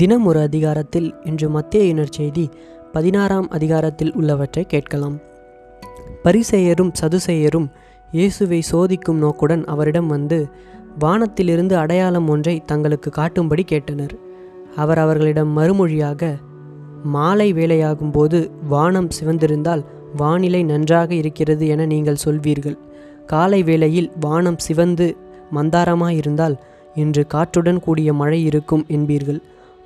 தினம் ஒரு அதிகாரத்தில் இன்று மத்திய இனர் செய்தி பதினாறாம் அதிகாரத்தில் உள்ளவற்றை கேட்கலாம். பரிசெயரும் சதுசேயரும் இயேசுவை சோதிக்கும் நோக்குடன் அவரிடம் வந்து வானத்திலிருந்து அடையாளம் ஒன்றை தங்களுக்கு காட்டும்படி கேட்டனர். அவர் அவர்களிடம் மறுமொழியாக மாலை வேளையாகும்போது வானம் சிவந்திருந்தால் வானிலை நன்றாக இருக்கிறது என நீங்கள் சொல்வீர்கள். காலை வேளையில் வானம் சிவந்து மந்தாரமாயிருந்தால் இன்று காற்றுடன் கூடிய மழை இருக்கும் என்பீர்கள்.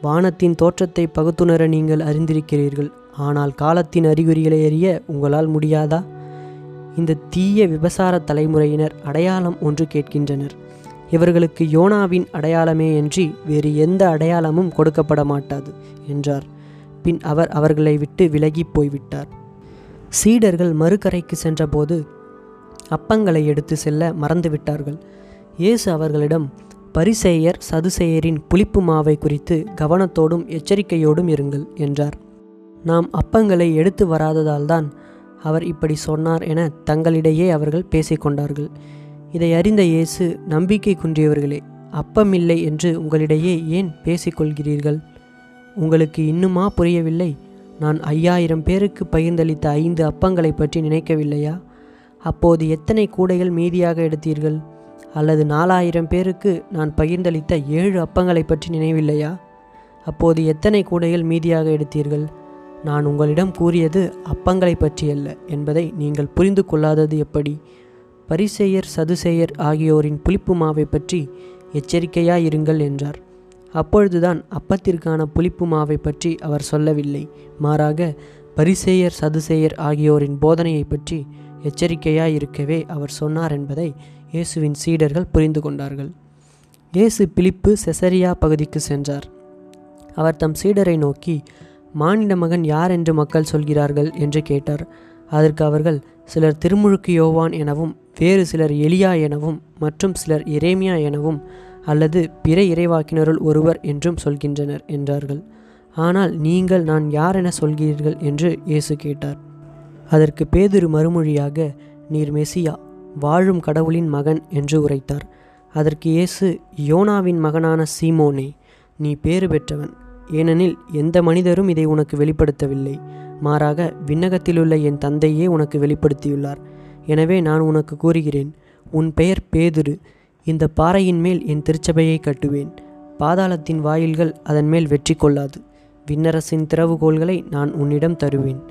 வானத்தின் தோற்றத்தை பகுத்துணர நீங்கள் அறிந்திருக்கிறீர்கள். ஆனால் காலத்தின் அறிகுறிகளை அறிய உங்களால் முடியாதா? இந்த தீய விபசார தலைமுறையினர் அடையாளம் ஒன்று கேட்கின்றனர். இவர்களுக்கு யோனாவின் அடையாளமே அன்றி வேறு எந்த அடையாளமும் கொடுக்கப்பட மாட்டாது என்றார். பின் அவர் அவர்களை விட்டு விலகி போய்விட்டார். சீடர்கள் மறுகரைக்கு சென்றபோது அப்பங்களை எடுத்து செல்ல மறந்துவிட்டார்கள். இயேசு அவர்களிடம் பரிசேயர் சதுசேயரின் புளிப்பு மாவை குறித்து கவனத்தோடும் எச்சரிக்கையோடும் இருங்கள் என்றார். நாம் அப்பங்களை எடுத்து வராததால்தான் அவர் இப்படி சொன்னார் என தங்களிடையே அவர்கள் பேசிக்கொண்டார்கள் இதை அறிந்த இயேசு நம்பிக்கை குன்றியவர்களே அப்பமில்லை என்று உங்களிடையே ஏன் பேசிக்கொள்கிறீர்கள் உங்களுக்கு இன்னுமா புரியவில்லை? நான் ஐயாயிரம் பேருக்கு பகிர்ந்தளித்த ஐந்து அப்பங்களை பற்றி நினைக்கவில்லையா? அப்போது எத்தனை கூடைகள் மீதியாக எடுத்தீர்கள்? அல்லது நாலாயிரம் பேருக்கு நான் பகிர்ந்தளித்த ஏழு அப்பங்களை பற்றி நினைவில்லையா? அப்போது எத்தனை கூடைகள் மீதியாக எடுத்தீர்கள்? நான் உங்களிடம் கூறியது அப்பங்களை பற்றியல்ல என்பதை நீங்கள் புரிந்து கொள்ளாதது எப்படி? பரிசேயர் சதுசேயர் ஆகியோரின் புளிப்பு மாவை பற்றி எச்சரிக்கையாயிருங்கள் என்றார். அப்பொழுதுதான் அப்பத்திற்கான புளிப்பு மாவை பற்றி அவர் சொல்லவில்லை. மாறாக பரிசேயர் சதுசேயர் ஆகியோரின் போதனையை பற்றி எச்சரிக்கையாயிருக்கவே அவர் சொன்னார் என்பதை இயேசுவின் சீடர்கள் புரிந்து கொண்டார்கள். இயேசு பிலிப்பு செசரியா பகுதிக்கு சென்றார். அவர் தம் சீடரை நோக்கி மானிட மகன் யார் என்று மக்கள் சொல்கிறார்கள்? என்று கேட்டார். அதற்கு அவர்கள் சிலர் திருமுழுக்கு யோவான் எனவும் வேறு சிலர் எலியா எனவும் மற்றும் சிலர் இரேமியா எனவும் அல்லது பிற இறைவாக்கினருள் ஒருவர் என்றும் சொல்கின்றனர் என்றார்கள். ஆனால் நீங்கள் நான் யார் என சொல்கிறீர்கள்? என்று இயேசு கேட்டார். அதற்கு பேதுரு மறுமொழியாக நீர் மெசியா வாழும் கடவுளின் மகன் என்று உரைத்தார். அதற்கு இயேசு யோனாவின் மகனான சீமோனே நீ பேறு பெற்றவன். ஏனெனில் எந்த மனிதரும் இதை உனக்கு வெளிப்படுத்தவில்லை. மாறாக விண்ணகத்திலுள்ள என் தந்தையே உனக்கு வெளிப்படுத்தியுள்ளார். எனவே நான் உனக்கு கூறுகிறேன் உன் பெயர் பேதுரு. இந்த பாறையின் மேல் என் திருச்சபையை கட்டுவேன். பாதாளத்தின் வாயில்கள் அதன் மேல் வெற்றி கொள்ளாது விண்ணரசின் திறவுகோள்களை நான் உன்னிடம் தருவேன்.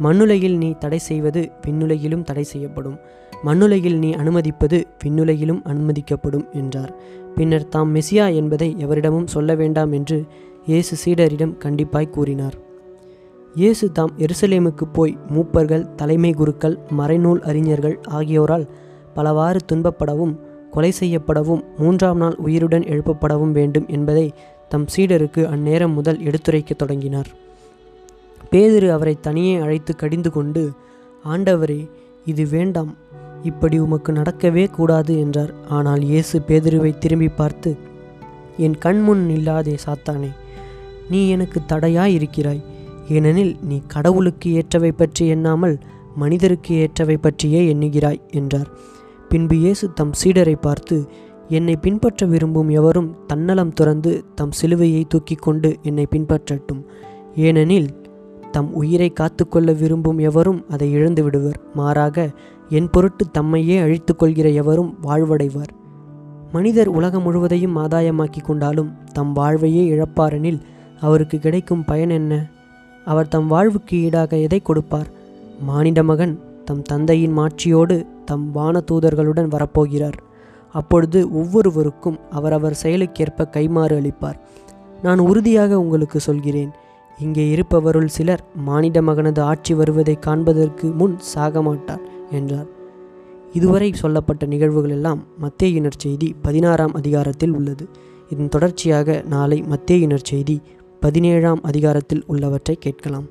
மண்ணுலையில் நீ தடை செய்வது விண்ணுலையிலும் தடை செய்யப்படும். மண்ணுலையில் நீ அனுமதிப்பது விண்ணுலையிலும் அனுமதிக்கப்படும் என்றார். பின்னர் தாம் மெசியா என்பதை எவரிடமும் சொல்ல வேண்டாம் என்று இயேசு சீடரிடம் கண்டிப்பாய் கூறினார். இயேசு தாம் எருசலேமுக்கு போய் மூப்பர்கள் தலைமை குருக்கள் மறைநூல் அறிஞர்கள் ஆகியோரால் பலவாறு துன்பப்படவும் கொலை செய்யப்படவும் மூன்றாம் நாள் உயிருடன் எழுப்பப்படவும் வேண்டும் என்பதை தம் சீடருக்கு அந்நேரம் முதல் எடுத்துரைக்கத் தொடங்கினார். பேதிரு அவரை தனியே அழைத்து கடிந்து கொண்டு ஆண்டவரே இது வேண்டாம். இப்படி உமக்கு நடக்கவே கூடாது என்றார். ஆனால் இயேசு பேதிருவை திரும்பி பார்த்து என் கண்முன் இல்லாதே சாத்தானே நீ எனக்கு தடையாய் இருக்கிறாய் ஏனெனில் நீ கடவுளுக்கு ஏற்றவை பற்றி எண்ணாமல் மனிதருக்கு ஏற்றவை பற்றியே எண்ணுகிறாய் என்றார். பின்பு இயேசு தம் சீடரை பார்த்து என்னை பின்பற்ற விரும்பும் எவரும் தன்னலம் துறந்து தம் சிலுவையை தூக்கி கொண்டு என்னை பின்பற்றட்டும். ஏனெனில் தம் உயிரை காத்துக்கொள்ள விரும்பும் எவரும் அதை இழந்து விடுவர். மாறாக என் பொருட்டு தம்மையே அழித்து கொள்கிற எவரும் வாழ்வடைவார். மனிதர் உலகம் முழுவதையும் ஆதாயமாக்கி கொண்டாலும் தம் வாழ்வையே இழப்பாரெனில் அவருக்கு கிடைக்கும் பயன் என்ன? அவர் தம் வாழ்வுக்கு ஈடாக எதை கொடுப்பார்? மானிட மகன் தம் தந்தையின் மாட்சியோடு தம் வான தூதர்களுடன் வரப்போகிறார். அப்பொழுது ஒவ்வொருவருக்கும் அவரவர் செயலுக்கேற்ப கைமாறு அளிப்பார். நான் உறுதியாக உங்களுக்கு சொல்கிறேன். இங்கே இருப்பவருள் சிலர் மானிட மகனது ஆட்சி வருவதை காண்பதற்கு முன் சாக மாட்டார் என்றார். இதுவரை சொல்லப்பட்ட நிகழ்வுகள் எல்லாம் மத்தேயினர் செய்தி பதினாறாம் அதிகாரத்தில் உள்ளது. இதன் தொடர்ச்சியாக நாளை மத்தேயினர் செய்தி பதினேழாம் அதிகாரத்தில் உள்ளவற்றை கேட்கலாம்.